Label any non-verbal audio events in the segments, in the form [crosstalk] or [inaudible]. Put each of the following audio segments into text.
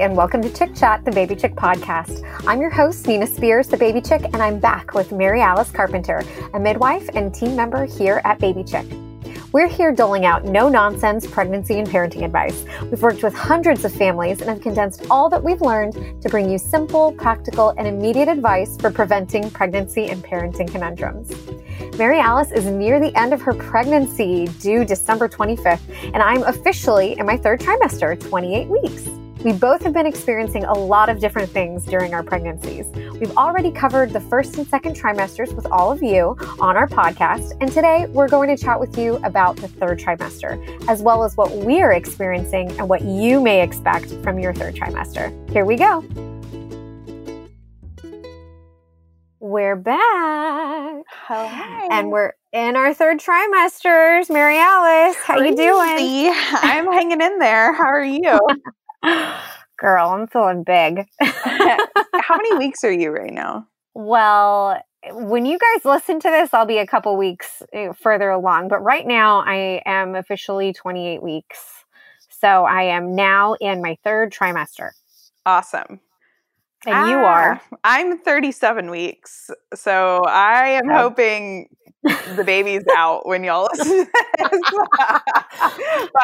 and welcome to Chick Chat, the Baby Chick podcast. I'm your host, Nina Spears, the Baby Chick, and I'm back with Mary Alice Carpenter, a midwife and team member here at Baby Chick. We're here doling out no nonsense pregnancy and parenting advice. We've worked with hundreds of families and have condensed all that we've learned to bring you simple, practical, and immediate advice for preventing pregnancy and parenting conundrums. Mary Alice is near the end of her pregnancy, due December 25th, and I'm officially in my third trimester, 28 weeks. We both have been experiencing a lot of different things during our pregnancies. We've already covered the first and second trimesters with all of you on our podcast, and today we're going to chat with you about the third trimester, as well as what we're experiencing and what you may expect from your third trimester. Here we go. We're back. Hi. And we're in our third trimesters. Mary Alice, how you doing? I'm hanging in there. How are you? [laughs] [sighs] Girl, I'm feeling big. [laughs] How many weeks are you right now? Well, when you guys listen to this, I'll be a couple weeks eh, further along. But right now, I am officially 28 weeks. So I am now in my third trimester. Awesome. And ah, you are? I'm 37 weeks. So I am hoping the baby's [laughs] out when y'all listen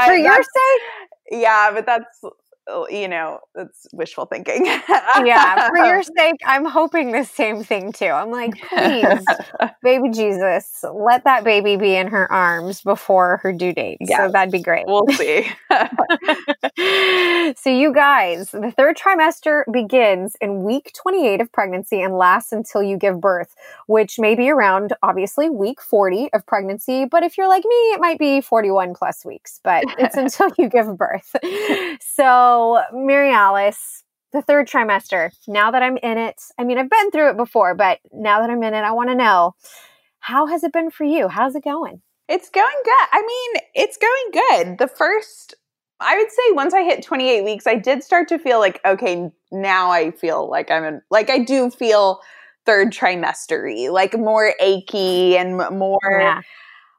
For your sake? Yeah, but that's Oh, you know, it's wishful thinking. yeah, for your [laughs] sake, I'm hoping the same thing too. I'm like, please, [laughs] baby Jesus, let that baby be in her arms before her due date. Yes. So that'd be great. We'll [laughs] see. so, you guys, the third trimester begins in week 28 of pregnancy and lasts until you give birth, which may be around obviously week 40 of pregnancy. But if you're like me, it might be 41 plus weeks, but it's until you give birth. So, so, Mary Alice, the third trimester, now that I'm in it, I mean, I've been through it before, but now that I'm in it, I want to know how has it been for you? How's it going? It's going good. I mean, it's going good. The first, I would say once I hit 28 weeks, I did start to feel like, okay, now I feel like I'm in, like I do feel third trimestery, like more achy and more. Yeah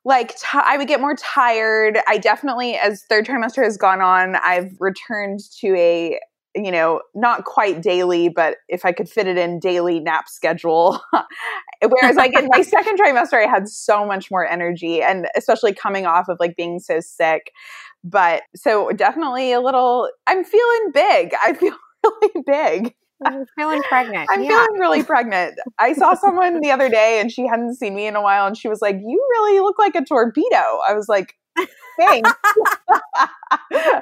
like t- I would get more tired. I definitely, as third trimester has gone on, I've returned to a you know not quite daily, but if I could fit it in daily nap schedule. [laughs] Whereas like in my [laughs] second trimester, I had so much more energy, and especially coming off of like being so sick. But so definitely a little. I'm feeling big. I feel [laughs] really big. I'm feeling pregnant. I'm yeah. feeling really pregnant. I saw someone the other day and she hadn't seen me in a while and she was like, You really look like a torpedo. I was like, Thanks. [laughs] well,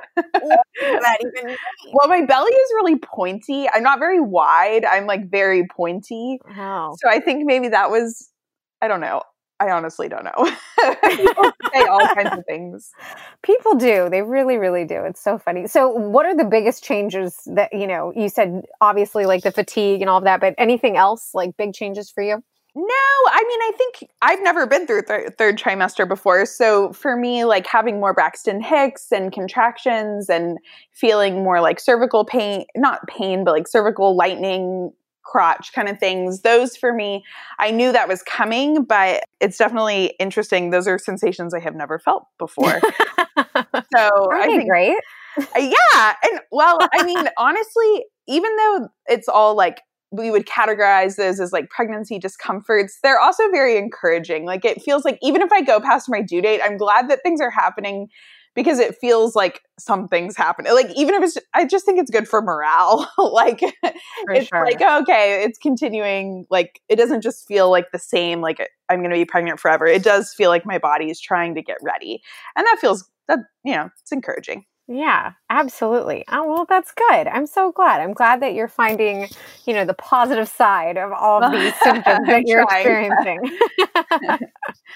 my belly is really pointy. I'm not very wide. I'm like very pointy. Wow. So I think maybe that was, I don't know. I honestly don't know. People [laughs] say all kinds of things. People do. They really, really do. It's so funny. So, what are the biggest changes that, you know, you said obviously like the fatigue and all of that, but anything else like big changes for you? No, I mean, I think I've never been through th- third trimester before. So for me, like having more Braxton Hicks and contractions and feeling more like cervical pain, not pain, but like cervical lightening crotch kind of things. Those for me, I knew that was coming, but it's definitely interesting. Those are sensations I have never felt before. [laughs] so I think great. Uh, yeah. And well, I mean, [laughs] honestly, even though it's all like we would categorize those as like pregnancy discomforts. They're also very encouraging. Like it feels like even if I go past my due date, I'm glad that things are happening because it feels like something's happening. Like even if it's, I just think it's good for morale. [laughs] like for it's sure. like okay, it's continuing. Like it doesn't just feel like the same. Like I'm going to be pregnant forever. It does feel like my body is trying to get ready, and that feels that you know it's encouraging. Yeah, absolutely. Oh, well, that's good. I'm so glad. I'm glad that you're finding, you know, the positive side of all of these [laughs] symptoms that you're experiencing.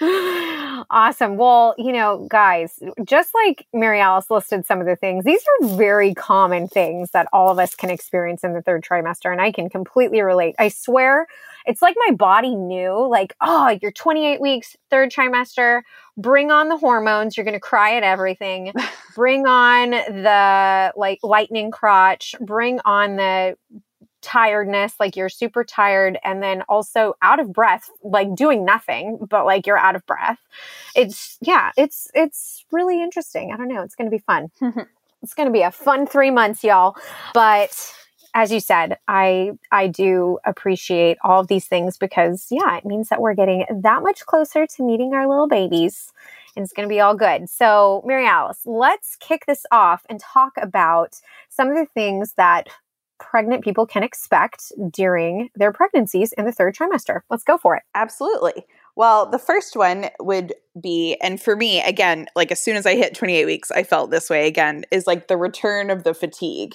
[laughs] [laughs] awesome. Well, you know, guys, just like Mary Alice listed some of the things, these are very common things that all of us can experience in the third trimester. And I can completely relate. I swear, it's like my body knew, like, oh, you're 28 weeks, third trimester, bring on the hormones. You're going to cry at everything. [laughs] bring on the like lightning crotch, bring on the tiredness, like you're super tired and then also out of breath, like doing nothing, but like you're out of breath. It's yeah, it's it's really interesting. I don't know, it's going to be fun. [laughs] It's going to be a fun three months, y'all. But as you said, I I do appreciate all of these things because yeah, it means that we're getting that much closer to meeting our little babies and it's going to be all good. So, Mary Alice, let's kick this off and talk about some of the things that pregnant people can expect during their pregnancies in the third trimester. Let's go for it. Absolutely. Well, the first one would be, and for me, again, like as soon as I hit 28 weeks, I felt this way again, is like the return of the fatigue.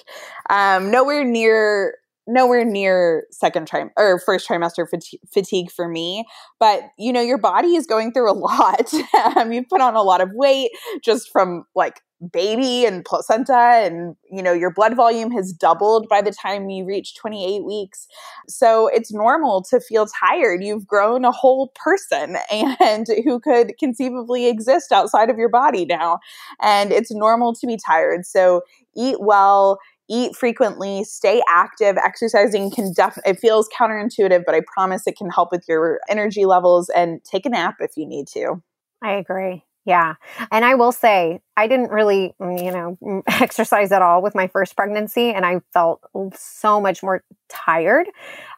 Um, nowhere near nowhere near second trim or first trimester fatigue, fatigue for me but you know your body is going through a [laughs] lot um, you've put on a lot of weight just from like baby and placenta and you know your blood volume has doubled by the time you reach 28 weeks so it's normal to feel tired you've grown a whole person [laughs] and who could conceivably exist outside of your body now and it's normal to be tired so eat well eat frequently, stay active. Exercising can definitely, it feels counterintuitive, but I promise it can help with your energy levels and take a nap if you need to. I agree. Yeah. And I will say, I didn't really, mm, you know, mm, [laughs] exercise at all with my first pregnancy, and I felt so much more tired.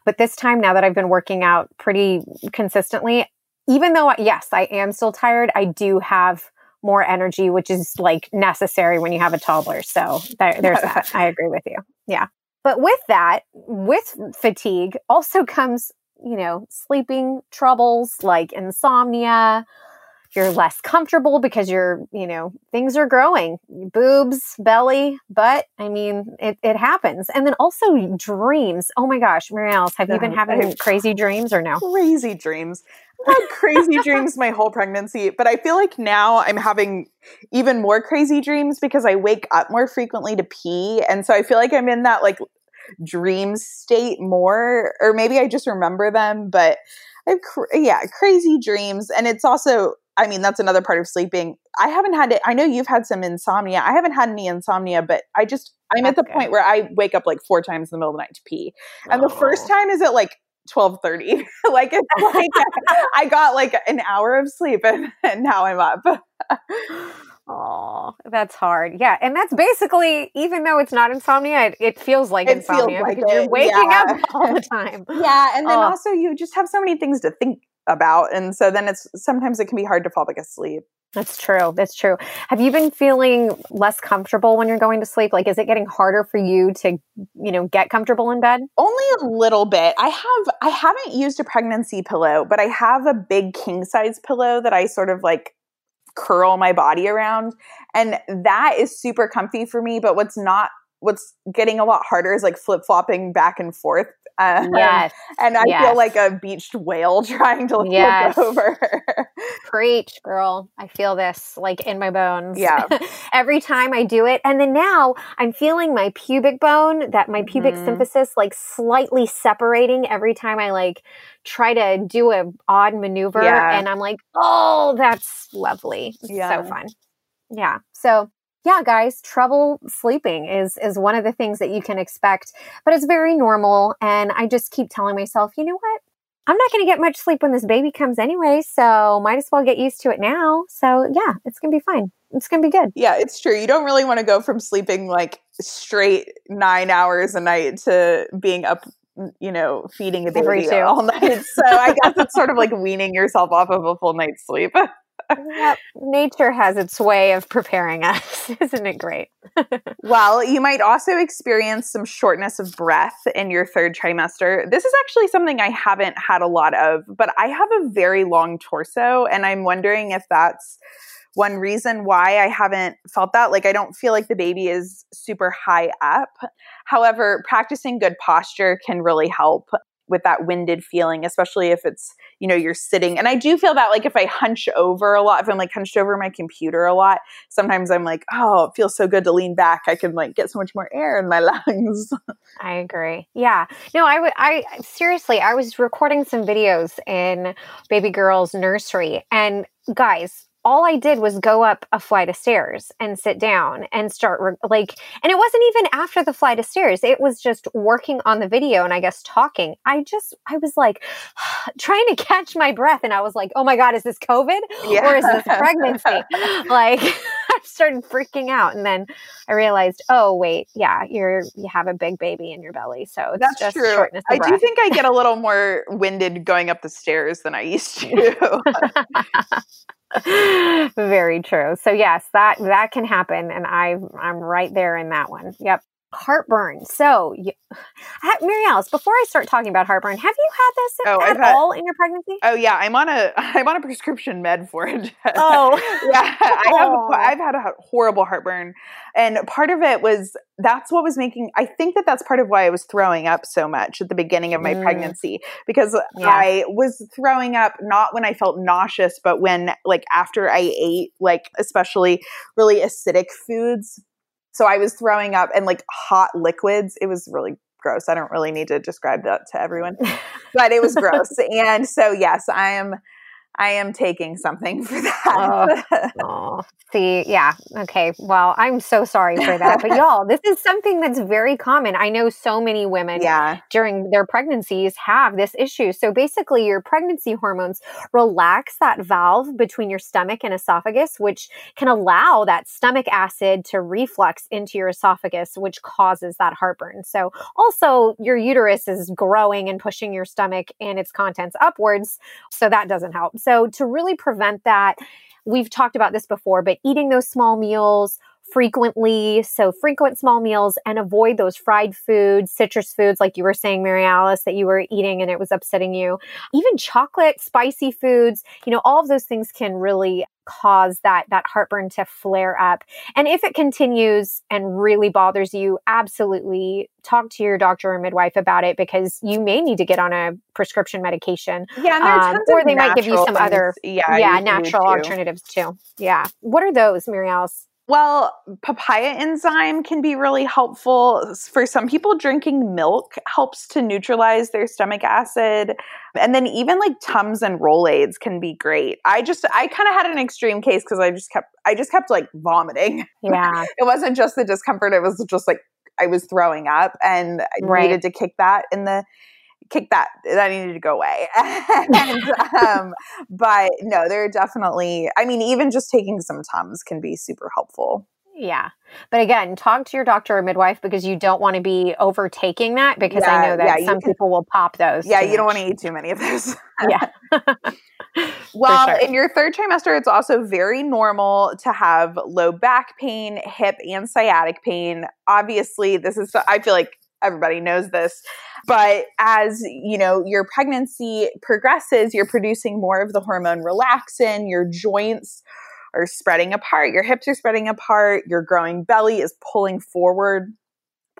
But this time, now that I've been working out pretty consistently, even though, yes, I am still tired, I do have more energy, which is like necessary when you have a toddler. So there, there's that. I agree with you. Yeah. [laughs] But with that, with fatigue also comes, you know, sleeping troubles like insomnia. You're less comfortable because you're, you know, things are growing, boobs, belly, butt. I mean, it, it happens. And then also dreams. Oh my gosh, Mary Alice, have you been having [laughs] crazy dreams or no? Crazy dreams I had crazy dreams my whole pregnancy, but I feel like now I'm having even more crazy dreams because I wake up more frequently to pee. And so I feel like I'm in that like dream state more, or maybe I just remember them, but I have, cr- yeah, crazy dreams. And it's also, I mean, that's another part of sleeping. I haven't had it. I know you've had some insomnia. I haven't had any insomnia, but I just, I'm that's at the good. point where I wake up like four times in the middle of the night to pee. And oh. the first oh. time is at like 12:30. [laughs] like it's [laughs] like I got like an hour of sleep and, and now I'm up. Oh, that's hard. Yeah. And that's basically, even though it's not insomnia, it, it feels like it insomnia feels like because it. you're waking yeah. up [laughs] all the time. Yeah. And then oh. also, you just have so many things to think about. And so then it's sometimes it can be hard to fall back asleep. That's true. That's true. Have you been feeling less comfortable when you're going to sleep? Like, is it getting harder for you to, you know, get comfortable in bed? Only a little bit. I have, I haven't used a pregnancy pillow, but I have a big king size pillow that I sort of like curl my body around. And that is super comfy for me. But what's not, what's getting a lot harder is like flip flopping back and forth um, yes. And I yes. feel like a beached whale [laughs] trying to yes. look over. Preach, girl. I feel this like in my bones. Yeah. [laughs] Every time I do it. And then now I'm feeling my pubic bone, that my pubic mm-hmm. symphysis like slightly separating every time I like try to do a odd maneuver. Yeah. And I'm like, oh, that's lovely. Yeah. So fun. Yeah. So yeah, guys, trouble sleeping is is one of the things that you can expect, but it's very normal and I just keep telling myself, you know what? I'm not going to get much sleep when this baby comes anyway, so might as well get used to it now. So, yeah, it's going to be fine. It's going to be good. Yeah, it's true. You don't really want to go from sleeping like straight 9 hours a night to being up mm, you know, feeding a baby all [laughs] night. So I guess it's sort of like weaning yourself off of a full night's sleep. [laughs] yep. Nature has its way of preparing us. [laughs] Isn't it great? [laughs] well, you might also experience some shortness of breath in your third trimester. This is actually something I haven't had a lot of, but I have a very long torso, and I'm wondering if that's one reason why I haven't felt that. Like, I don't feel like the baby is super high up. However, practicing good posture can really help with that winded feeling, especially if it's, you know, you're sitting. And I do feel that like if I hunch over a lot, if I'm like hunched over my computer a lot, sometimes I'm like, oh, it feels so good to lean back. I can like get so much more air in my [laughs] lungs. I agree. Yeah. No, I would, I seriously, I was recording some videos in baby girl's nursery and guys, all I did was go up a flight of stairs and sit down and start re- like, and it wasn't even after the flight of stairs. It was just working on the video and I guess talking. I just, I was like [sighs] trying to catch my breath and I was like, oh my God, is this COVID yeah. or is this [laughs] pregnancy? like, [laughs] I started freaking out. And then I realized, oh, wait, yeah, you're, you have a big baby in your belly. So that's just true. I breath. do think I get a little more winded going up the stairs than I used to. [laughs] [laughs] Very true. So yes, that that can happen, and I I'm right there in that one. Yep heartburn. So, you, Mary Alice, before I start talking about heartburn, have you had this oh, at had, all in your pregnancy? Oh yeah, I'm on a [laughs] I'm on a prescription med for it. Oh [laughs] yeah, I have. I've had a horrible heartburn, and part of it was that's what was making. I think that that's part of why I was throwing up so much at the beginning of my mm. pregnancy because yeah. I was throwing up not when I felt nauseous, but when like after I ate like especially really acidic foods so I was throwing up and like hot liquids. It was really gross. I don't really need to describe that to everyone, [laughs] but it was gross. and so, yes, I am I am taking something [laughs] for oh, that. [laughs] oh, oh, see, yeah. Okay. Well, I'm so sorry for that. But [laughs] y'all, this is something that's very common. I know so many women yeah. during their pregnancies have this issue. So basically, your pregnancy hormones relax that valve between your stomach and esophagus, which can allow that stomach acid to reflux into your esophagus, which causes that heartburn. So also, your uterus is growing and pushing your stomach and its contents upwards. So that doesn't help. So so, to really prevent that, we've talked about this before, but eating those small meals frequently. So, frequent small meals and avoid those fried foods, citrus foods, like you were saying, Mary Alice, that you were eating and it was upsetting you. Even chocolate, spicy foods, you know, all of those things can really cause that that heartburn to flare up. And if it continues and really bothers you, absolutely talk to your doctor or midwife about it because you may need to get on a prescription medication. Yeah, um, or they might give you some things. other yeah, yeah natural alternatives too. Yeah. What are those, Alice? Well, papaya enzyme can be really helpful. For some people, drinking milk helps to neutralize their stomach acid. And then even like Tums and Rolaids can be great. I just, I kind of had an extreme case because I just kept, I just kept like vomiting. Yeah. [laughs] it wasn't just the discomfort, it was just like I was throwing up and I right. needed to kick that in the kick that that needed to go away. [laughs] And, um, but no there are definitely i mean even just taking some tums can be super helpful. Yeah. But again talk to your doctor or midwife because you don't want to be overtaking that because yeah, i know that yeah, some can, people will pop those yeah you much. don't want to eat too many of those. Yeah. [laughs] [laughs] Well sure. in your third trimester it's also very normal to have low back pain hip and sciatic pain. Obviously this is i feel like everybody knows this but as you know your pregnancy progresses you're producing more of the hormone relaxin your joints are spreading apart your hips are spreading apart your growing belly is pulling forward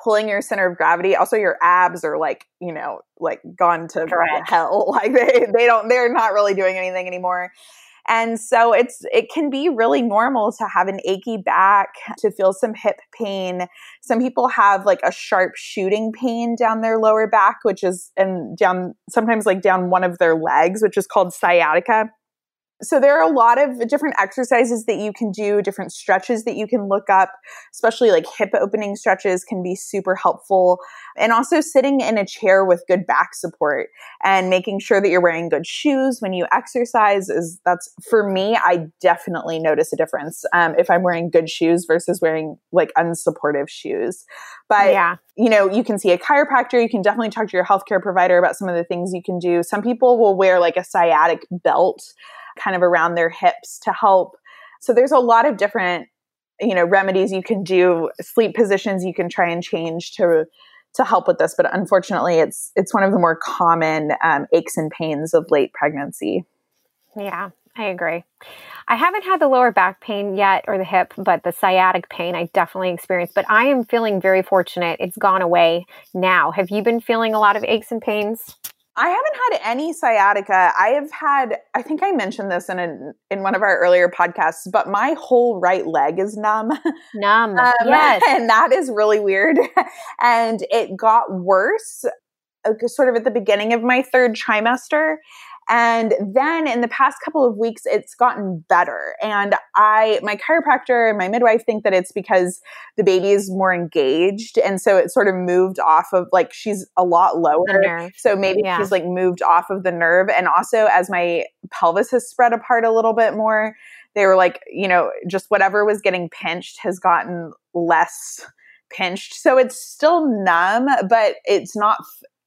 pulling your center of gravity. Also your abs are like you know like gone to Correct. hell. [laughs] Like they they don't they're not really doing anything anymore and so it's it can be really normal to have an achy back, to feel some hip pain. Some people have like a sharp shooting pain down their lower back, which is and down sometimes like down one of their legs, which is called sciatica so there are a lot of different exercises that you can do, different stretches that you can look up, especially like hip opening stretches can be super helpful. And also sitting in a chair with good back support and making sure that you're wearing good shoes when you exercise is that's for me, I definitely notice a difference um, if I'm wearing good shoes versus wearing like unsupportive shoes. But yeah. you know, you can see a chiropractor, you can definitely talk to your healthcare provider about some of the things you can do. Some people will wear like a sciatic belt kind of around their hips to help. So there's a lot of different, you know, remedies you can do, sleep positions you can try and change to to help with this. But unfortunately, it's it's one of the more common um, aches and pains of late pregnancy. Yeah, I agree. I haven't had the lower back pain yet or the hip, but the sciatic pain I definitely experienced. But I am feeling very fortunate. It's gone away now. Have you been feeling a lot of aches and pains? I haven't had any sciatica. I have had, I think I mentioned this in a, in one of our earlier podcasts, but my whole right leg is numb. Numb. [laughs] um, yes. And that is really weird. [laughs] and it got worse uh, sort of at the beginning of my third trimester. And then in the past couple of weeks, it's gotten better. And I, my chiropractor and my midwife think that it's because the baby is more engaged. And so it sort of moved off of like, she's a lot lower. So maybe yeah. she's like moved off of the nerve. And also as my pelvis has spread apart a little bit more, they were like, you know, just whatever was getting pinched has gotten less pinched. So it's still numb, but it's not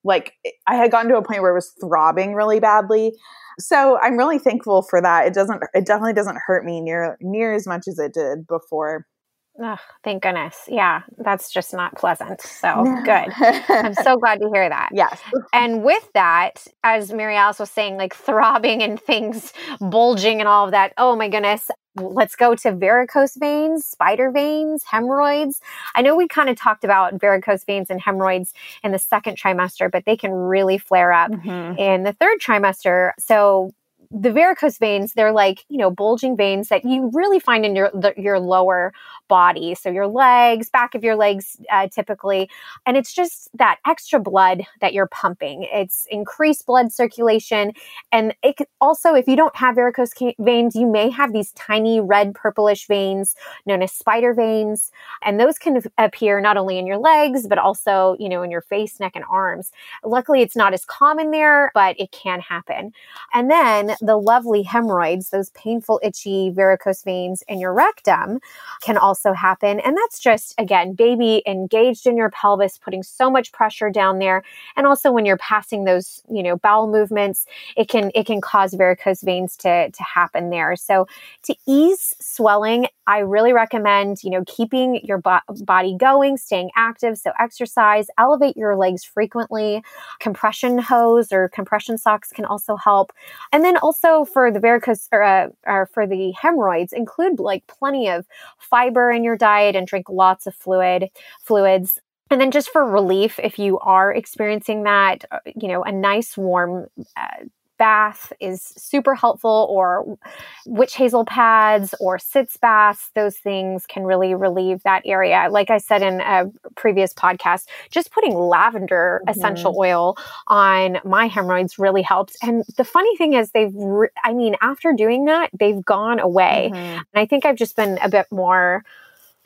like I had gotten to a point where it was throbbing really badly. So I'm really thankful for that. It doesn't it definitely doesn't hurt me near near as much as it did before. Oh, thank goodness. Yeah, that's just not pleasant. So good. I'm so glad to hear that. [laughs] Yes. And with that, as Mary Alice was saying, like throbbing and things bulging and all of that, oh my goodness, let's go to varicose veins, spider veins, hemorrhoids. I know we kind of talked about varicose veins and hemorrhoids in the second trimester, but they can really flare up mm-hmm. in the third trimester. So the varicose veins, they're like, you know, bulging veins that you really find in your the, your lower body. So your legs, back of your legs uh, typically. And it's just that extra blood that you're pumping. It's increased blood circulation. And it also, if you don't have varicose veins, you may have these tiny red purplish veins known as spider veins. And those can appear not only in your legs, but also, you know, in your face, neck, and arms. Luckily, it's not as common there, but it can happen. And then the lovely hemorrhoids, those painful, itchy varicose veins in your rectum can also happen. And that's just, again, baby engaged in your pelvis, putting so much pressure down there. And also when you're passing those, you know, bowel movements, it can, it can cause varicose veins to, to happen there. So to ease swelling, I really recommend, you know, keeping your bo- body going, staying active. So exercise, elevate your legs frequently. Compression hose or compression socks can also help. And then also for the varicose or, uh, or for the hemorrhoids, include like plenty of fiber in your diet and drink lots of fluid fluids. And then just for relief, if you are experiencing that, uh, you know, a nice warm uh, bath is super helpful or witch hazel pads or sitz baths those things can really relieve that area like i said in a previous podcast just putting lavender mm-hmm. essential oil on my hemorrhoids really helps and the funny thing is they've re- i mean after doing that they've gone away mm-hmm. and i think i've just been a bit more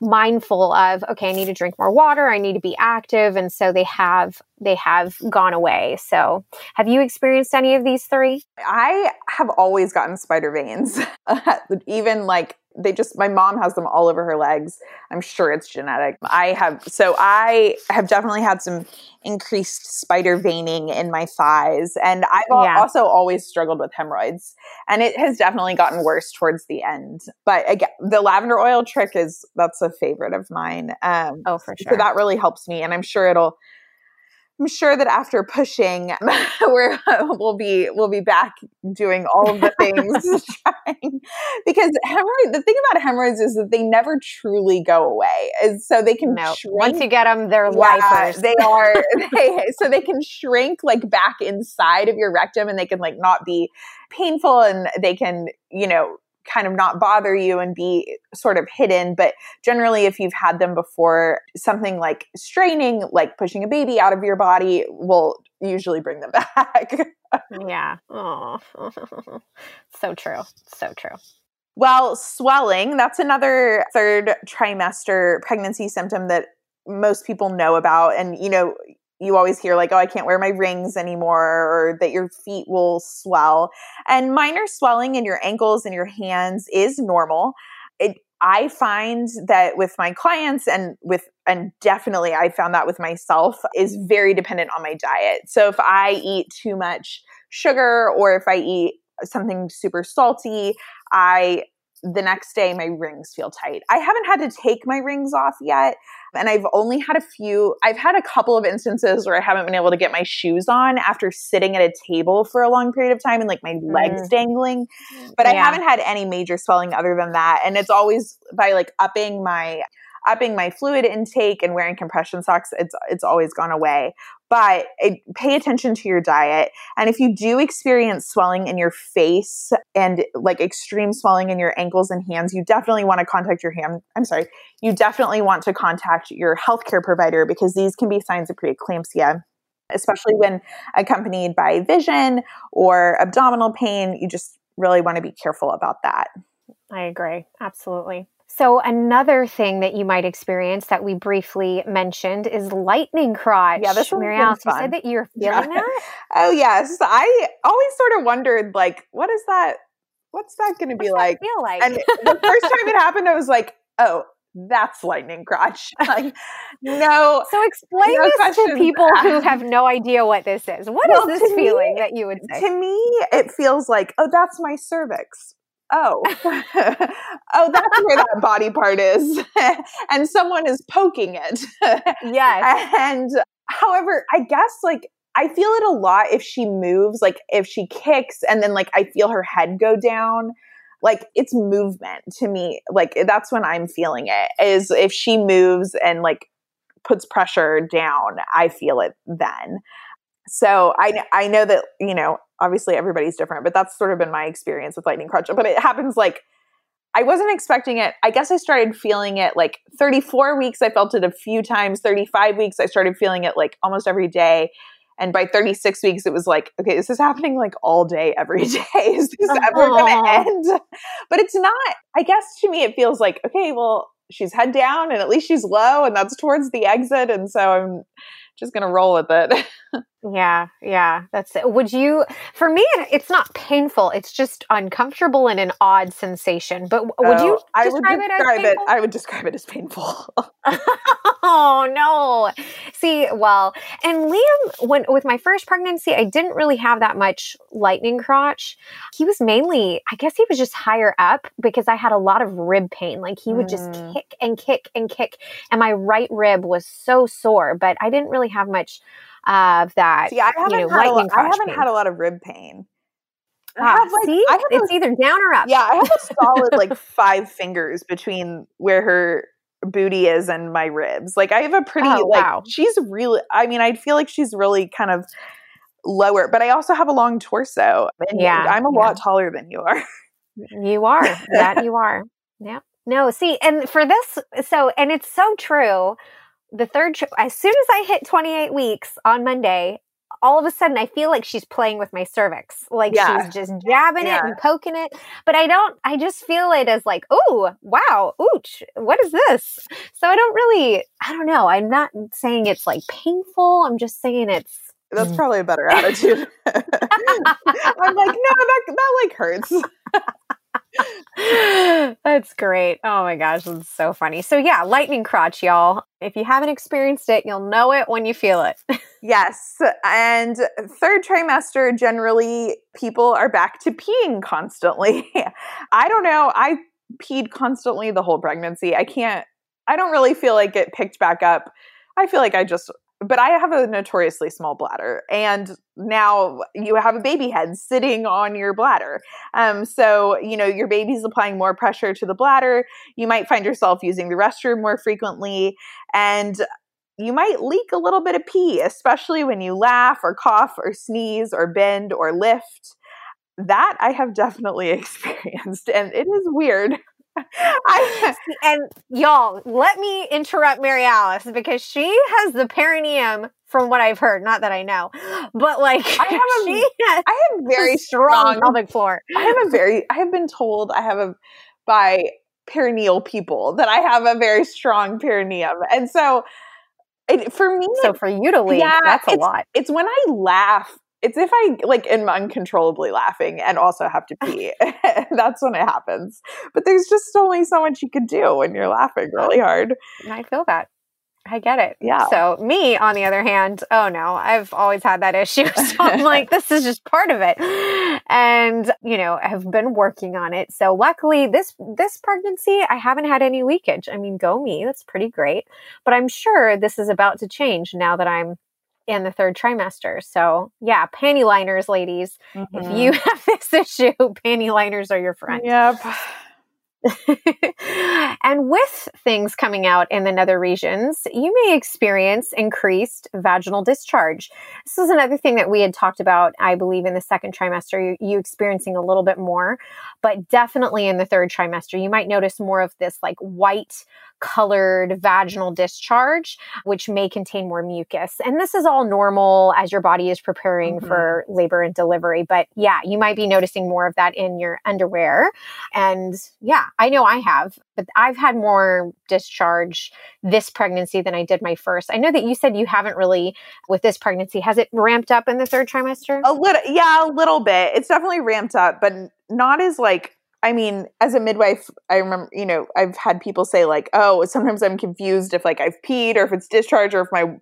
mindful of okay i need to drink more water i need to be active and so they have they have gone away. So have you experienced any of these three? I have always gotten spider veins. [laughs] Even like they just my mom has them all over her legs. I'm sure it's genetic. I have so i have definitely had some increased spider veining in my thighs and i've yeah. also always struggled with hemorrhoids and it has definitely gotten worse towards the end. But again the lavender oil trick is that's a favorite of mine um oh for sure so that really helps me and i'm sure it'll I'm sure that after pushing, [laughs] we're we'll be we'll be back doing all of the things [laughs] [laughs] trying because hemorrhoids. The thing about hemorrhoids is that they never truly go away, and so they can no. shrink. Once you get them, they're yeah, They are they, so they can shrink like back inside of your rectum, and they can like not be painful, and they can you know kind of not bother you and be sort of hidden. But generally, if you've had them before, something like straining, like pushing a baby out of your body, will usually bring them [laughs] back. yeah. Oh, [laughs] so true. So true. Well, swelling, that's another third trimester pregnancy symptom that most people know about. And, you know, you always hear like, oh, I can't wear my rings anymore, or that your feet will swell. And minor swelling in your ankles and your hands is normal. It, I find that with my clients and with, and definitely I found that with myself, is very dependent on my diet. So if I eat too much sugar or if I eat something super salty, I the next day my rings feel tight. I haven't had to take my rings off yet. And I've only had a few, I've had a couple of instances where I haven't been able to get my shoes on after sitting at a table for a long period of time and like my mm. legs dangling. But yeah. I haven't had any major swelling other than that. And it's always by like upping my upping my fluid intake and wearing compression socks, it's it's always gone away. But it, pay attention to your diet, and if you do experience swelling in your face and like extreme swelling in your ankles and hands, you definitely want to contact your hand. I'm sorry, you definitely want to contact your healthcare provider because these can be signs of preeclampsia. especially when accompanied by vision or abdominal pain. You just really want to be careful about that. I agree. Absolutely. So, another thing that you might experience that we briefly mentioned is lightning crotch. Yeah, this Mary Alice, you said that you're feeling [laughs] oh, yeah. that? Oh, yes. I always sort of wondered, like, what is that? What's that going to be like? Feel like? And the first time it happened, I was like, oh, that's lightning crotch. [laughs] Like, no. So explain no this to people who have no idea what this is. What well, is this feeling me, that you would say? To me, it feels like, oh, that's my cervix. Oh, [laughs] [laughs] oh, that's where that body part is, [laughs] and someone is poking it. yes. And however, I guess like I feel it a lot if she moves, like if she kicks, and then like I feel her head go down. Like it's movement to me. Like that's when i'm feeling it is if she moves and like puts pressure down i feel it then. So i i know that you know obviously everybody's different but that's sort of been my experience with lightning crotch. but it happens like I wasn't expecting it. I guess I started feeling it like 34 weeks. I felt it a few times. 35 weeks, I started feeling it like almost every day. And by 36 weeks, it was like, okay, this is happening like all day, every [laughs] day. Is this ever going to end? But it's not. I guess to me, it feels like, okay, well, she's head down and at least she's low and that's towards the exit. And so I'm just going to roll with it. [laughs] yeah, yeah, that's it. Would you, for me, it's not painful. It's just uncomfortable and an odd sensation. But would oh, you I would describe it it, I would describe it as painful. [laughs] [laughs] oh, no. See, well, and Liam, when with my first pregnancy, I didn't really have that much lightning crotch. He was mainly, I guess he was just higher up because I had a lot of rib pain. Like he would mm. just kick and kick and kick. And my right rib was so sore, but I didn't really really have much of that. See, I haven't, you know, had, a lot, I haven't had a lot of rib pain. I have, like, see, it's a, either down or up. Yeah, I have a solid like [laughs] five fingers between where her booty is and my ribs. Like I have a pretty oh, like wow. she's really. I mean, I feel like she's really kind of lower, but I also have a long torso. And yeah, I'm a yeah. lot taller than you are. You are that you are. Yeah. No, see, and for this, so and it's so true the third as soon as I hit 28 weeks on Monday, all of a sudden I feel like she's playing with my cervix. Like yeah. she's just jabbing yeah. it and poking it. But I don't, I just feel it as like, oh, wow, ooch, what is this? So I don't really, I don't know. I'm not saying it's like painful. I'm just saying it's. That's mm. probably a better attitude. [laughs] I'm like, no, that, that like hurts. [laughs] [laughs] That's great. Oh my gosh, that's so funny. So yeah, lightning crotch, y'all. If you haven't experienced it, you'll know it when you feel it. [laughs] yes. And third trimester, generally people are back to peeing constantly. [laughs] I don't know. I peed constantly the whole pregnancy. I can't I don't really feel like it picked back up. I feel like I just but I have a notoriously small bladder, and now you have a baby head sitting on your bladder. Um, so, you know, your baby's applying more pressure to the bladder. You might find yourself using the restroom more frequently, and you might leak a little bit of pee, especially when you laugh or cough or sneeze or bend or lift. That I have definitely [laughs] experienced, and it is weird. I, [laughs] and y'all, let me interrupt Mary Alice because she has the perineum from what I've heard. Not that I know, but like I have a, [laughs] she has I have very strong, pelvic floor. I have a very, I have been told I have a by perineal people that I have a very strong perineum, and so it, for me, so for you to leave, yeah, that's a lot. It's when I laugh it's if I like am uncontrollably laughing and also have to pee. [laughs] [laughs] That's when it happens. But there's just only so much you can do when you're laughing really hard. And I feel that. I get it. Yeah. So me, on the other hand, oh no, I've always had that issue. [laughs] So I'm like, this is just part of it. And, you know, I have been working on it. So luckily this, this pregnancy, I haven't had any leakage. I mean, go me. That's pretty great. But I'm sure this is about to change now that I'm in the third trimester. So, yeah, panty liners, ladies. Mm-hmm. If you [laughs] have this issue, panty liners are your friend. Yep. [laughs] and with things coming out in the nether regions, you may experience increased vaginal discharge. This is another thing that we had talked about, I believe, in the second trimester, you, you experiencing a little bit more, but definitely in the third trimester, you might notice more of this like white colored vaginal discharge, which may contain more mucus. And this is all normal as your body is preparing mm-hmm. for labor and delivery. But yeah, you might be noticing more of that in your underwear. And yeah, I know I have, but I've had more discharge this pregnancy than I did my first. I know that you said you haven't really with this pregnancy. Has it ramped up in the third trimester? A little, yeah, a little bit. It's definitely ramped up, but not as like I mean, as a midwife, I remember, you know, I've had people say like, "Oh, sometimes I'm confused if like I've peed or if it's discharge or if my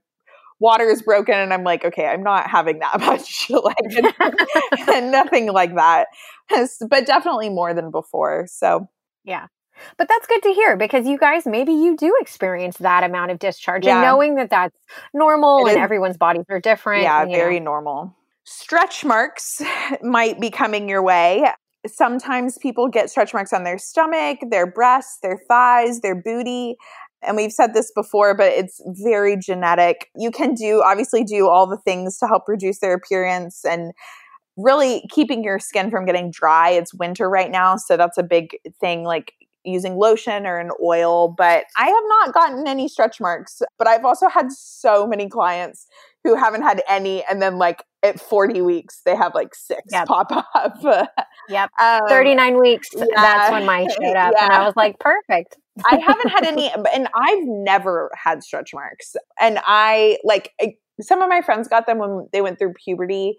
water is broken," and I'm like, "Okay, I'm not having that [laughs] much, like, [laughs] and nothing like that." But definitely more than before. So, yeah. But that's good to hear because you guys maybe you do experience that amount of discharge yeah. and knowing that that's normal and everyone's bodies are different. Yeah, very know. normal. Stretch marks might be coming your way sometimes people get stretch marks on their stomach, their breasts, their thighs, their booty. And we've said this before, but it's very genetic. You can do, obviously, do all the things to help reduce their appearance and really keeping your skin from getting dry. It's winter right now, so that's a big thing. Like using lotion or an oil, but I have not gotten any stretch marks. But I've also had so many clients who haven't had any, and then like at 40 weeks, they have like six yep. pop up. yep. [laughs] Um, 39 weeks, yeah. that's when mine [laughs] showed up. Yeah. And I was like, perfect. I haven't had [laughs] any, and I've never had stretch marks. And I like some of my friends got them when they went through puberty,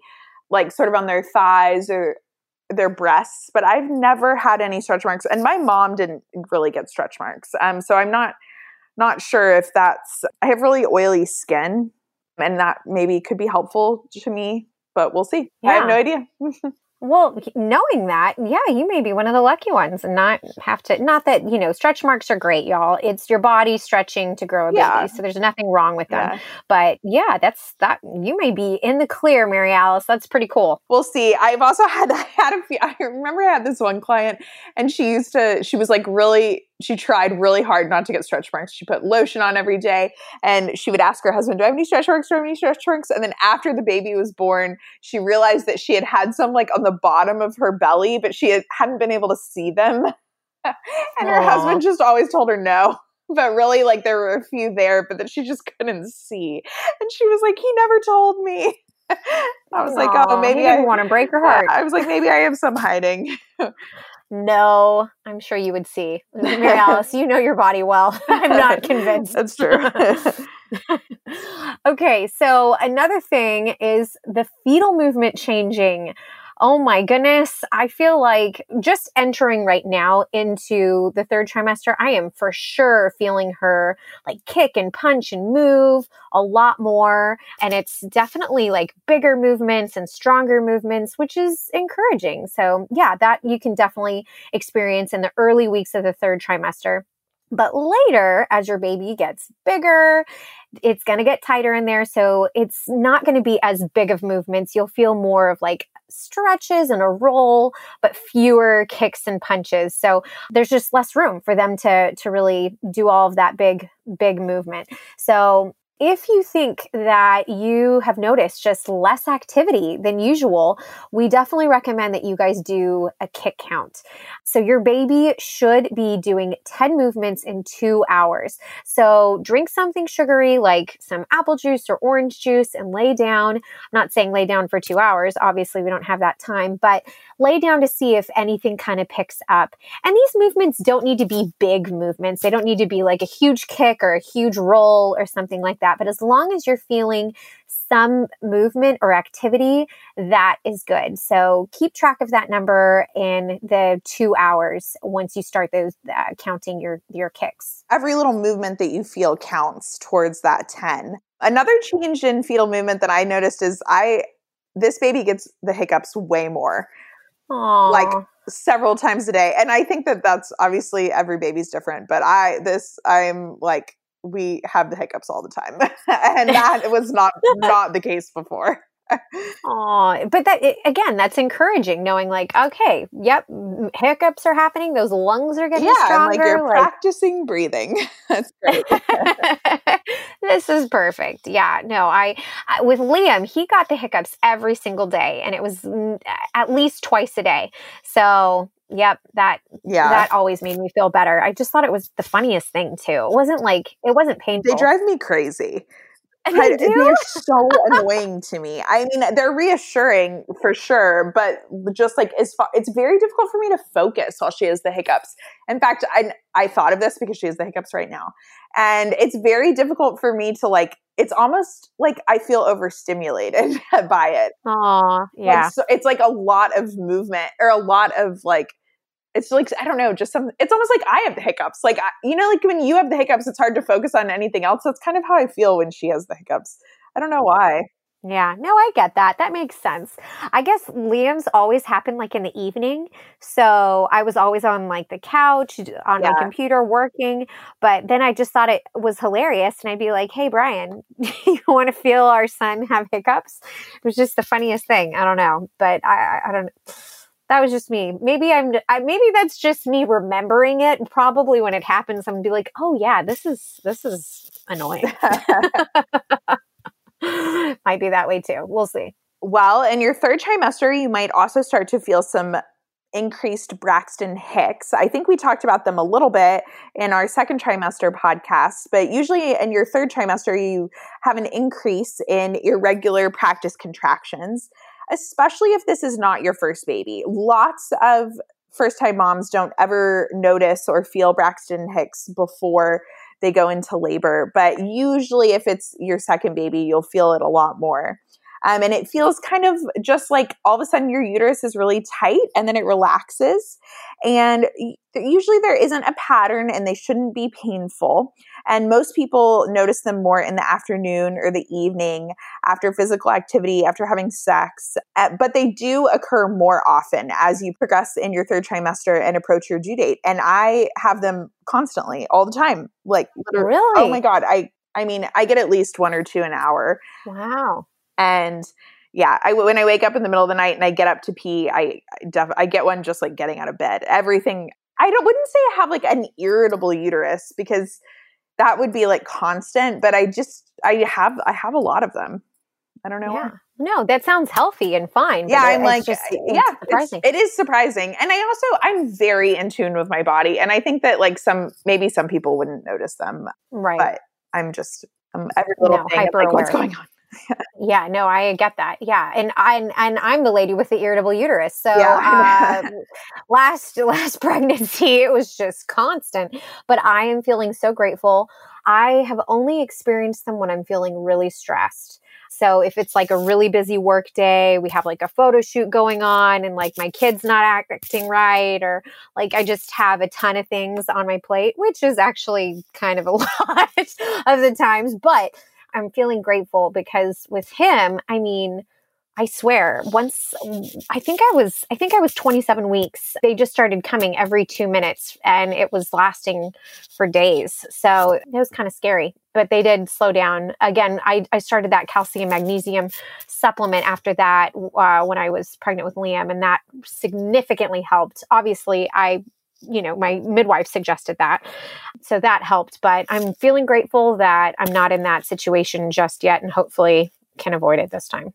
like sort of on their thighs or their breasts, but I've never had any stretch marks. And my mom didn't really get stretch marks. Um, so I'm not not sure if that's I have really oily skin and that maybe could be helpful to me, but we'll see. Yeah. I have no idea. [laughs] Well, knowing that, yeah, you may be one of the lucky ones and not have to, not that, you know, stretch marks are great, y'all. It's your body stretching to grow a yeah. baby. So there's nothing wrong with them. Yeah. But yeah, that's that, you may be in the clear, Mary Alice. That's pretty cool. We'll see. I've also had, [laughs] I had a few, I remember I had this one client and she used to, she was like really, she tried really hard not to get stretch marks. She put lotion on every day and she would ask her husband, Do I have any stretch marks? Do I have any stretch marks? And then after the baby was born, she realized that she had had some like on the bottom of her belly, but she had, hadn't been able to see them. [laughs] and Aww. her husband just always told her no. [laughs] But really, like there were a few there, but that she just couldn't see. And she was like, He never told me. [laughs] I was Aww, like, oh, maybe I want to break her heart. I was like, maybe I have some hiding. No, I'm sure you would see. [laughs] Mary Alice, you know your body well. [laughs] I'm not convinced. That's true. [laughs] okay, so another thing is the fetal movement changing oh my goodness, I feel like just entering right now into the third trimester, I am for sure feeling her like kick and punch and move a lot more. And it's definitely like bigger movements and stronger movements, which is encouraging. So, yeah, that you can definitely experience in the early weeks of the third trimester. But later, as your baby gets bigger, it's going to get tighter in there. So it's not going to be as big of movements. You'll feel more of like stretches and a roll, but fewer kicks and punches. So there's just less room for them to, to really do all of that big, big movement. So if you think that you have noticed just less activity than usual, we definitely recommend that you guys do a kick count. So your baby should be doing 10 movements in two hours. So drink something sugary like some apple juice or orange juice and lay down. I'm not saying lay down for two hours. Obviously, we don't have that time, but lay down to see if anything kind of picks up. And these movements don't need to be big movements. They don't need to be like a huge kick or a huge roll or something like that. But as long as you're feeling some movement or activity, that is good. So keep track of that number in the two hours once you start those uh, counting your your kicks. Every little movement that you feel counts towards that ten. Another change in fetal movement that I noticed is I this baby gets the hiccups way more. Aww. Like several times a day. And I think that that's obviously every baby's different, but I this I'm like we have the hiccups all the time. [laughs] and that was not [laughs] not the case before. Oh, but that again, that's encouraging. Knowing like, okay, yep, hiccups are happening. Those lungs are getting yeah, stronger. like you're like, practicing breathing. [laughs] that's [laughs] great. [laughs] this is perfect. Yeah, no, I, I with Liam, he got the hiccups every single day, and it was at least twice a day. So Yep, that yeah, that always made me feel better. I just thought it was the funniest thing too. It wasn't like it wasn't painful. They drive me crazy. They they're so annoying to me. I mean, they're reassuring for sure, but just like it's it's very difficult for me to focus while she has the hiccups. In fact, I I thought of this because she has the hiccups right now, and it's very difficult for me to like. It's almost like I feel overstimulated [laughs] by it. Oh, yeah. Like, so it's like a lot of movement or a lot of like it's like I don't know, just some. It's almost like I have the hiccups. Like you know, like when you have the hiccups, it's hard to focus on anything else. That's kind of how I feel when she has the hiccups. I don't know why. Yeah, no, I get that. That makes sense. I guess Liam's always happened like in the evening. So I was always on like the couch on yeah. my computer working. But then I just thought it was hilarious. And I'd be like, hey, Brian, [laughs] you want to feel our son have hiccups? It was just the funniest thing. I don't know. But I, I, I don't know that was just me. Maybe I'm, I, maybe that's just me remembering it. Probably when it happens, I'm gonna be like, oh yeah, this is, this is annoying. [laughs] might be that way too. We'll see. Well, in your third trimester, you might also start to feel some increased Braxton Hicks. I think we talked about them a little bit in our second trimester podcast, but usually in your third trimester, you have an increase in irregular practice contractions especially if this is not your first baby. Lots of first time moms don't ever notice or feel Braxton Hicks before they go into labor. But usually, if it's your second baby, you'll feel it a lot more. Um, and it feels kind of just like all of a sudden your uterus is really tight and then it relaxes. And usually there isn't a pattern and they shouldn't be painful. And most people notice them more in the afternoon or the evening after physical activity, after having sex. Uh, but they do occur more often as you progress in your third trimester and approach your due date. And I have them constantly, all the time. Like, really? Oh my God. I, I mean, I get at least one or two an hour. Wow. And yeah, I, when I wake up in the middle of the night and I get up to pee, I def- I get one just like getting out of bed. Everything I don't wouldn't say I have like an irritable uterus because that would be like constant, but I just I have I have a lot of them. I don't know. Yeah. No, that sounds healthy and fine. Yeah, I'm like, just, yeah, surprising. It's, it is surprising. And I also, I'm very in tune with my body. And I think that like some, maybe some people wouldn't notice them. Right. But I'm just, I'm every little no, thing, like, what's going on? Yeah, no, I get that. Yeah, and I and I'm the lady with the irritable uterus. So yeah. uh, [laughs] last last [laughs] pregnancy, it was just constant. But I am feeling so grateful. I have only experienced them when I'm feeling really stressed. So if it's like a really busy work day, we have like a photo shoot going on and like my kid's not acting right or like I just have a ton of things on my plate, which is actually kind of a [laughs] lot of the times, but I'm feeling grateful because with him, I mean, I swear, once I think I was I think I was 27 weeks. They just started coming every 2 minutes and it was lasting for days. So, it was kind of scary, but they did slow down. Again, I I started that calcium magnesium supplement after that uh, when I was pregnant with Liam and that significantly helped. Obviously, I you know, my midwife suggested that. So that helped. But I'm feeling grateful that I'm not in that situation just yet and hopefully can avoid it this time.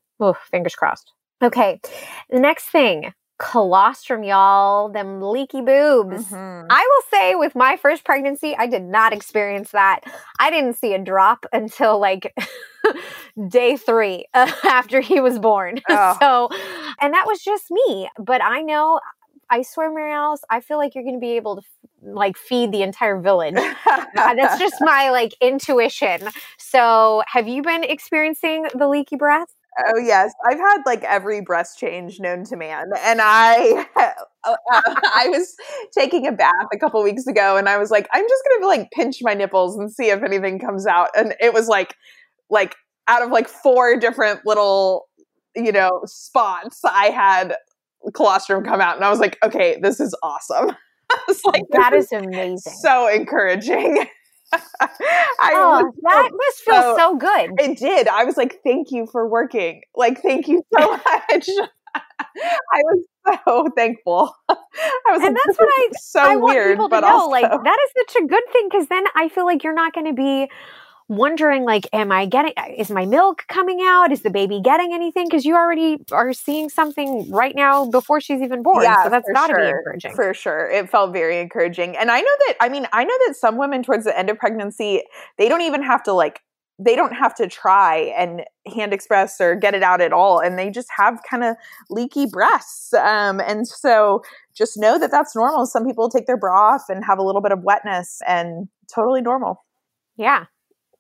Fingers crossed. Okay. The next thing colostrum, y'all, them leaky boobs. Mm-hmm. I will say with my first pregnancy, I did not experience that. I didn't see a drop until like [laughs] day three uh, [laughs] after he was born. [laughs] Oh. So, and that was just me. But I know I swear, Mary Alice, I feel like you're going to be able to like feed the entire village. [laughs] uh, that's just my like intuition. So, have you been experiencing the leaky breath? Oh yes, I've had like every breast change known to man, and I, [laughs] uh, I was taking a bath a couple weeks ago, and I was like, I'm just gonna like pinch my nipples and see if anything comes out, and it was like, like out of like four different little, you know, spots, I had colostrum come out and I was like, okay, this is awesome. [laughs] like, that is amazing. So encouraging. [laughs] I oh, was that must feel so- so good. It did. I was like, thank you for working. Like, thank you so [laughs] much. I was so thankful. I was And like, that's what I- so I want weird, people to but know, also like that is such a good thing because then I feel like you're not going to be wondering, like, am I getting? Is my milk coming out? Is the baby getting anything? Because you already are seeing something right now before she's even born. Yeah, so that's got to be sure. encouraging. For sure. It felt very encouraging. And I know that, I mean, I know that some women towards the end of pregnancy, they don't even have to like, they don't have to try and hand express or get it out at all. And they just have kind of leaky breasts. Um, and so just know that that's normal. Some people take their bra off and have a little bit of wetness and totally normal. yeah.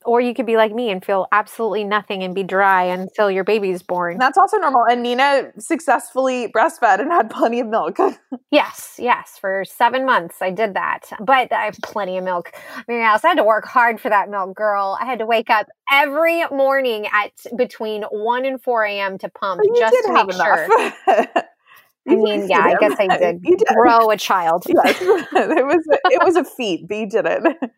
Or you could be like me and feel absolutely nothing and be dry until your baby's born. That's also normal. And Nina successfully breastfed and had plenty of milk. [laughs] Yes, yes. For seven months, I did that. But I have plenty of milk. Mary Alice, I had to work hard for that milk, girl. I had to wake up every morning at between 1 and 4 a.m. to pump You just to make sure. [laughs] I mean, yeah, I guess I did [laughs] did. grow a child. [laughs] Yes. [laughs] it was it was a feat, but you did it.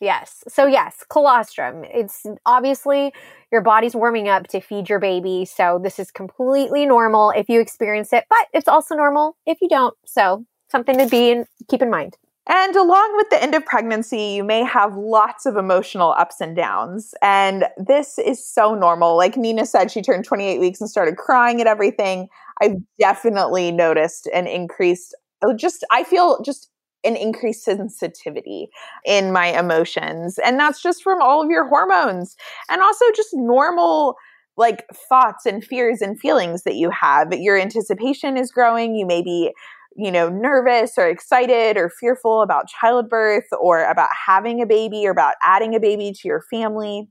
Yes. So, yes, colostrum. It's obviously your body's warming up to feed your baby. So, this is completely normal if you experience it, but it's also normal if you don't. So, something to be and keep in mind. And along with the end of pregnancy, you may have lots of emotional ups and downs. And this is so normal. Like Nina said, she turned 28 weeks and started crying at everything. I've definitely noticed an increased, oh, just, I feel just an increased sensitivity in my emotions. And that's just from all of your hormones and also just normal like thoughts and fears and feelings that you have. Your anticipation is growing. You may be you know, nervous or excited or fearful about childbirth or about having a baby or about adding a baby to your family.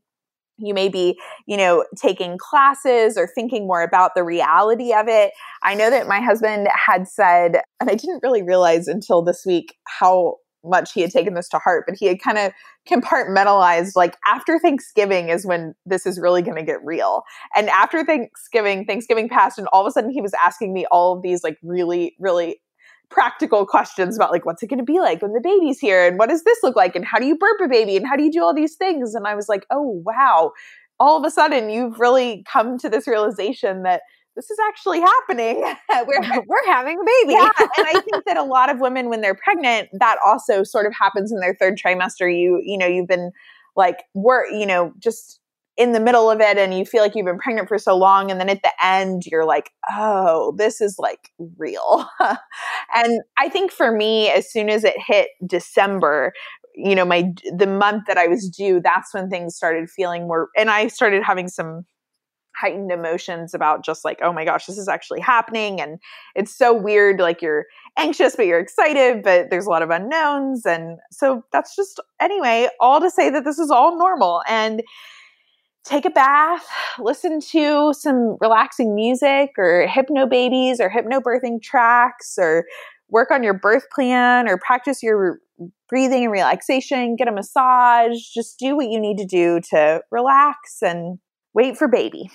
You may be, you know, taking classes or thinking more about the reality of it. I know that my husband had said, and I didn't really realize until this week how much he had taken this to heart, but he had kind of compartmentalized like after Thanksgiving is when this is really going to get real. And after Thanksgiving, Thanksgiving passed, and all of a sudden he was asking me all of these like really, really practical questions about like what's it going to be like when the baby's here and what does this look like and how do you burp a baby and how do you do all these things? And i was like oh wow. All of a sudden you've really come to this realization that this is actually happening. [laughs] We're, [laughs] we're having a baby. Yeah and i think that a [laughs] lot of women when they're pregnant that also sort of happens in their third trimester. You you know you've been like we're you know just in the middle of it and you feel like you've been pregnant for so long and then at the end you're like oh this is like real. [laughs] And i think for me as soon as it hit december you know my the month that i was due that's when things started feeling more and i started having some heightened emotions about just like oh my gosh this is actually happening. And it's so weird like you're anxious but you're excited but there's a lot of unknowns. And so that's just anyway all to say that this is all normal. And take a bath, listen to some relaxing music or hypno babies or hypno birthing tracks or work on your birth plan or practice your breathing and relaxation, get a massage, just do what you need to do to relax and wait for baby.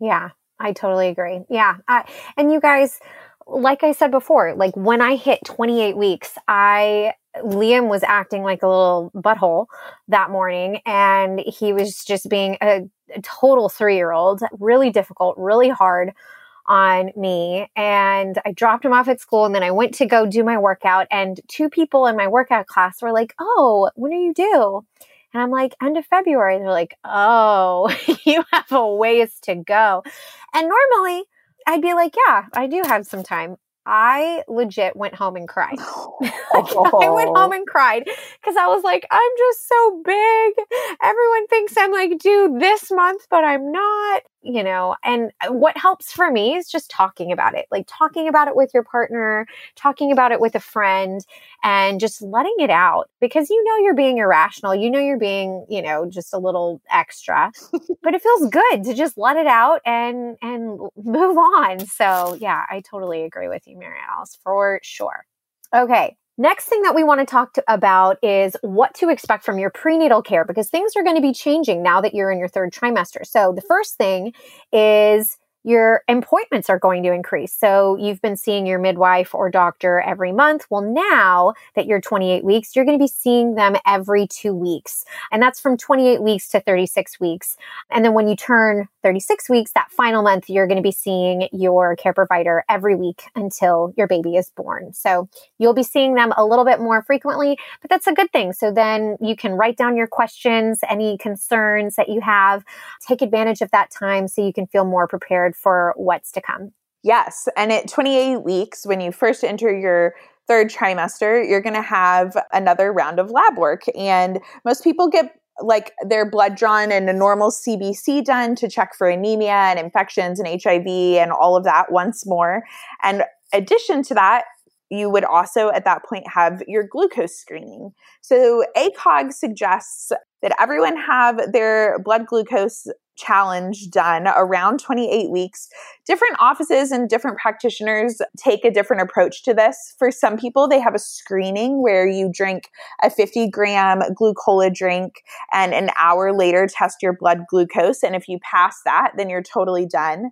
Yeah, I totally agree. Yeah. I, and you guys, like I said before, like when I hit 28 weeks, I Liam was acting like a little butthole that morning and he was just being a, a total 3-year-old, really difficult, really hard on me and I dropped him off at school and then I went to go do my workout and two people in my workout class were like, "Oh, when are you due?" And I'm like, end of February. They're like, oh, [laughs] you have a ways to go. And normally I'd be like, yeah, I do have some time. I legit went home and cried. [laughs] I went home and cried because I was like, I'm just so big. Everyone thinks I'm like due this month, but I'm not, you know. And uh, what helps for me is just talking about it, like talking about it with your partner, talking about it with a friend, and just letting it out because you know you're being irrational. You know you're being, you know, just a little extra, [laughs] but it feels good to just let it out and and move on. So yeah, I totally agree with you, Mary Alice, for sure. Okay. Next thing that we want to talk to, about is what to expect from your prenatal care because things are going to be changing now that you're in your third trimester. So the first thing is your appointments are going to increase. So you've been seeing your midwife or doctor every month. Well, now that you're 28 weeks, you're going to be seeing them every two weeks. And that's from 28 weeks to 36 weeks. And then when you turn 36 weeks, that final month, you're going to be seeing your care provider every week until your baby is born. So you'll be seeing them a little bit more frequently, but that's a good thing. So then you can write down your questions, any concerns that you have, take advantage of that time so you can feel more prepared for what's to come. Yes. And at 28 weeks, when you first enter your third trimester, you're going to have another round of lab work. And most people get like their blood drawn and a normal CBC done to check for anemia and infections and HIV and all of that once more. And addition to that, you would also at that point have your glucose screening. So ACOG suggests that everyone have their blood glucose challenge done around 28 weeks. Different offices and different practitioners take a different approach to this. For some people, they have a screening where you drink a 50 gram glucola drink and an hour later test your blood glucose. And if you pass that, then you're totally done.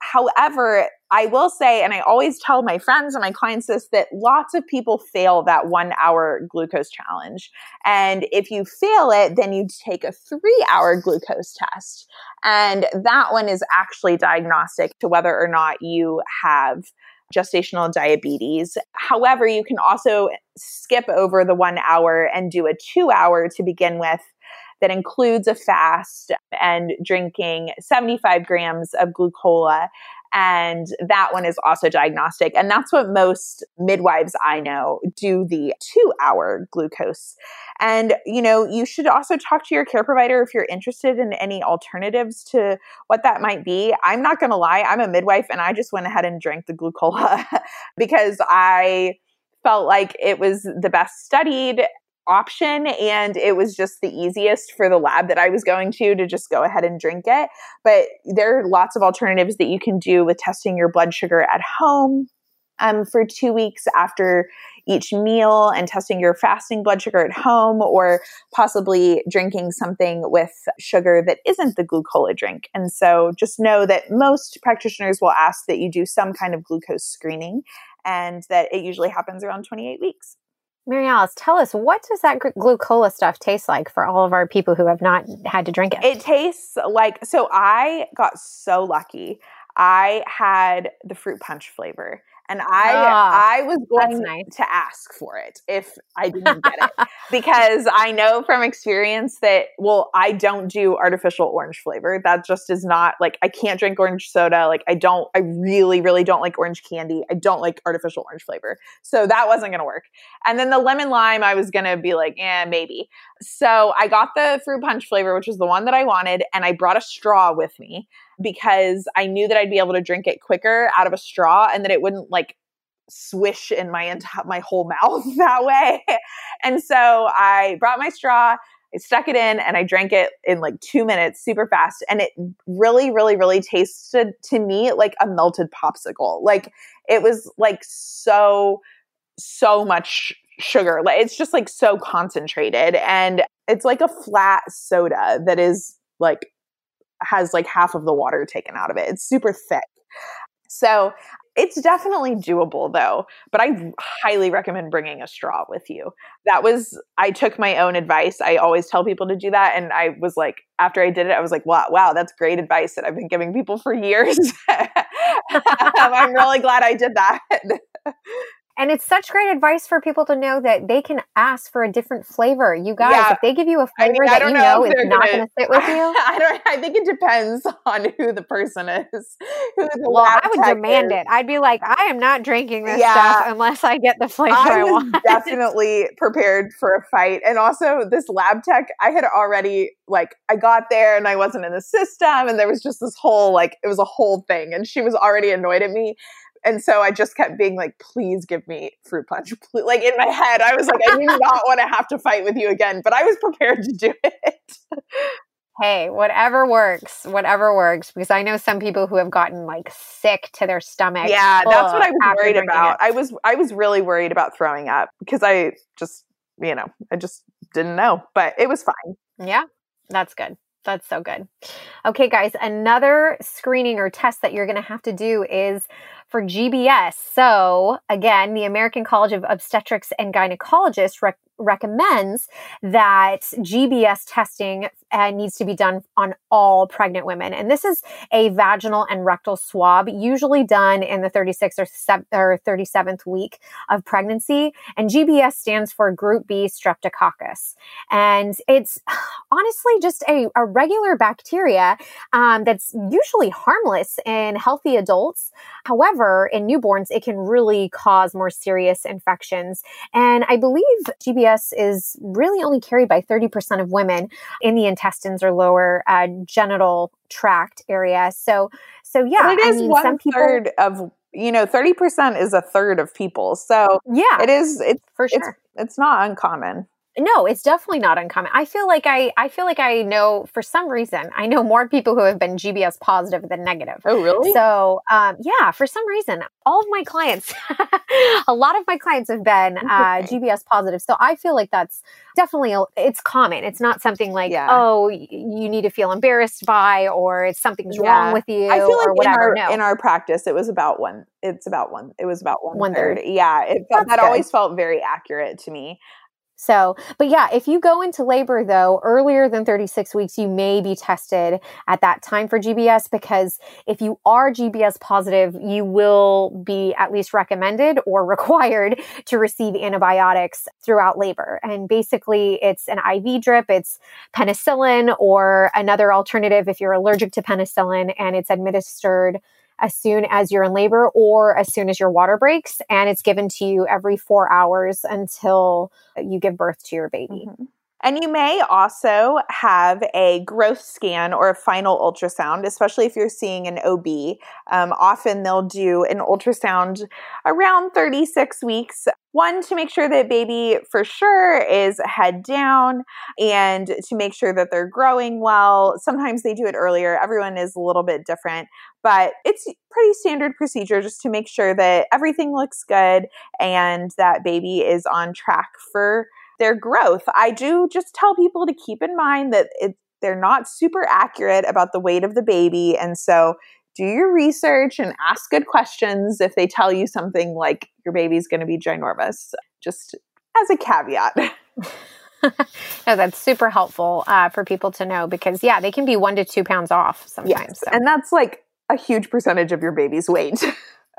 However, I will say, and I always tell my friends and my clients this, that lots of people fail that one hour glucose challenge. And if you fail it, then you take a three hour glucose test. And that one is actually diagnostic to whether or not you have gestational diabetes. However, you can also skip over the one hour and do a two hour to begin with that includes a fast and drinking 75 grams of glucola. And that one is also diagnostic. And that's what most midwives I know do the two hour glucose. And, you know, you should also talk to your care provider if you're interested in any alternatives to what that might be. I'm not going to lie, I'm a midwife and I just went ahead and drank the glucola [laughs] because I felt like it was the best studied option and it was just the easiest for the lab that I was going to to just go ahead and drink it. But there are lots of alternatives that you can do with testing your blood sugar at home. Um, for two weeks after each meal and testing your fasting blood sugar at home, or possibly drinking something with sugar that isn't the glucola drink. And so just know that most practitioners will ask that you do some kind of glucose screening and that it usually happens around 28 weeks. Mary Alice, tell us what does that glucola stuff taste like for all of our people who have not had to drink it? It tastes like so. I got so lucky. I had the fruit punch flavor. And I oh, I was going nice. to ask for it if I didn't get it [laughs] because I know from experience that well I don't do artificial orange flavor. That just is not like I can't drink orange soda. Like I don't I really really don't like orange candy. I don't like artificial orange flavor. So that wasn't going to work. And then the lemon lime I was going to be like, "Yeah, maybe." So I got the fruit punch flavor, which was the one that I wanted, and I brought a straw with me because I knew that I'd be able to drink it quicker out of a straw and that it wouldn't like swish in my entire my whole [laughs] mouth that way. And so I brought my straw, I stuck it in and I drank it in like 2 minutes super fast and it really really really tasted to me like a melted popsicle. Like it was like so so much sugar. Like it's just like so concentrated and it's like a flat soda that is like has like half of the water taken out of it. It's super thick. So it's definitely doable though, but I highly recommend bringing a straw with you. That was, I took my own advice. I always tell people to do that. And I was like, after I did it, I was like, wow, wow, that's great advice that I've been giving people for years. [laughs] Um, I'm really glad I did that. [laughs] And it's such great advice for people to know that they can ask for a different flavor. You guys, yeah. if they give you a flavor I mean, that you know, know is not going to sit with you, [laughs] I don't. I think it depends [laughs] on who the person is. [laughs] Who the well, I would demand is. it. I'd be like, I am not drinking this yeah. stuff unless I get the flavor I, I want. Definitely prepared for a fight, and also this lab tech. I had already like I got there and I wasn't in the system, and there was just this whole like it was a whole thing, and she was already annoyed at me and so I just kept being like, please give me fruit punch. [laughs] Like in my head, I was like, I do not [laughs] want to have to fight with you again, but I was prepared to do it. hey, whatever works, whatever works. Because I know some people who have gotten like sick to their stomach. Yeah, that's what I was worried about. It. I was I was really worried about throwing up because I just, you know, I just didn't know. But it was fine. Yeah, that's good. That's so good. Okay, guys, another screening or test that you're going to have to do is for GBS. So, again, the American College of Obstetrics and Gynecologists rec- recommends that GBS testing uh, needs to be done on all pregnant women. And this is a vaginal and rectal swab, usually done in the 36th or, se- or 37th week of pregnancy. And GBS stands for Group B streptococcus. And it's [sighs] honestly just a, a regular bacteria um, that's usually harmless in healthy adults. However, in newborns, it can really cause more serious infections. And I believe GBS is really only carried by 30% of women in the intestines or lower uh, genital tract area. So, so yeah, it is I mean, one some people, third of you know, 30% is a third of people. So yeah, it is, it's for sure. It's, it's not uncommon no it's definitely not uncommon i feel like i i feel like i know for some reason i know more people who have been gbs positive than negative oh really so um, yeah for some reason all of my clients [laughs] a lot of my clients have been uh, gbs positive so i feel like that's definitely it's common it's not something like yeah. oh you need to feel embarrassed by or it's something's yeah. wrong with you i feel like whatever in our, no. in our practice it was about one it's about one it was about one, one third. third. yeah it, that good. always felt very accurate to me so, but yeah, if you go into labor though earlier than 36 weeks, you may be tested at that time for GBS because if you are GBS positive, you will be at least recommended or [laughs] required to receive antibiotics throughout labor. And basically, it's an IV drip, it's penicillin or another alternative if you're allergic to penicillin and it's administered as soon as you're in labor or as soon as your water breaks. And it's given to you every four hours until you give birth to your baby. Mm-hmm. And you may also have a growth scan or a final ultrasound, especially if you're seeing an OB. Um, often they'll do an ultrasound around 36 weeks. One, to make sure that baby for sure is head down and to make sure that they're growing well. Sometimes they do it earlier. Everyone is a little bit different, but it's pretty standard procedure just to make sure that everything looks good and that baby is on track for their growth. I do just tell people to keep in mind that it, they're not super accurate about the weight of the baby. And so do your research and ask good questions if they tell you something like your baby's going to be ginormous, just as a caveat. [laughs] [laughs] no, that's super helpful uh, for people to know because, yeah, they can be one to two pounds off sometimes. Yes. So. And that's like a huge percentage of your baby's weight. [laughs]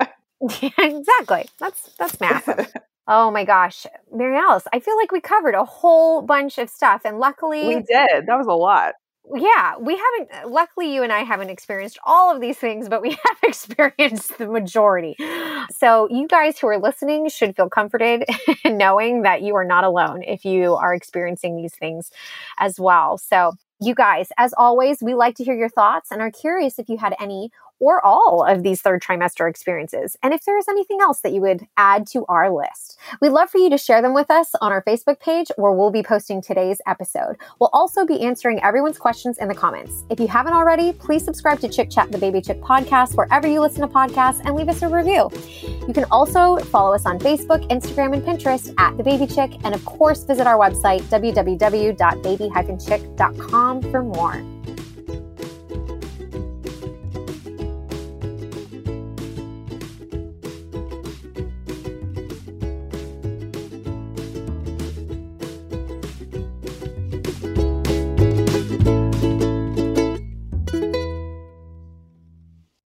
yeah, exactly. That's that's massive. Oh my gosh, Mary Alice, I feel like we covered a whole bunch of stuff. And luckily, we did. That was a lot. Yeah, we haven't, uh, luckily, you and I haven't experienced all of these things, but we [laughs] have experienced the majority. So, you guys who are listening should feel comforted [laughs] knowing that you are not alone if you are experiencing these things as well. So, you guys, as always, we like to hear your thoughts and are curious if you had any or all of these third trimester experiences. And if there is anything else that you would add to our list, we'd love for you to share them with us on our Facebook page where we'll be posting today's episode. We'll also be answering everyone's questions in the comments. If you haven't already, please subscribe to Chick Chat, the Baby Chick podcast, wherever you listen to podcasts, and leave us a review. You can also follow us on Facebook, Instagram, and Pinterest at The Baby Chick, and of course, visit our website, www.baby-chick.com for more.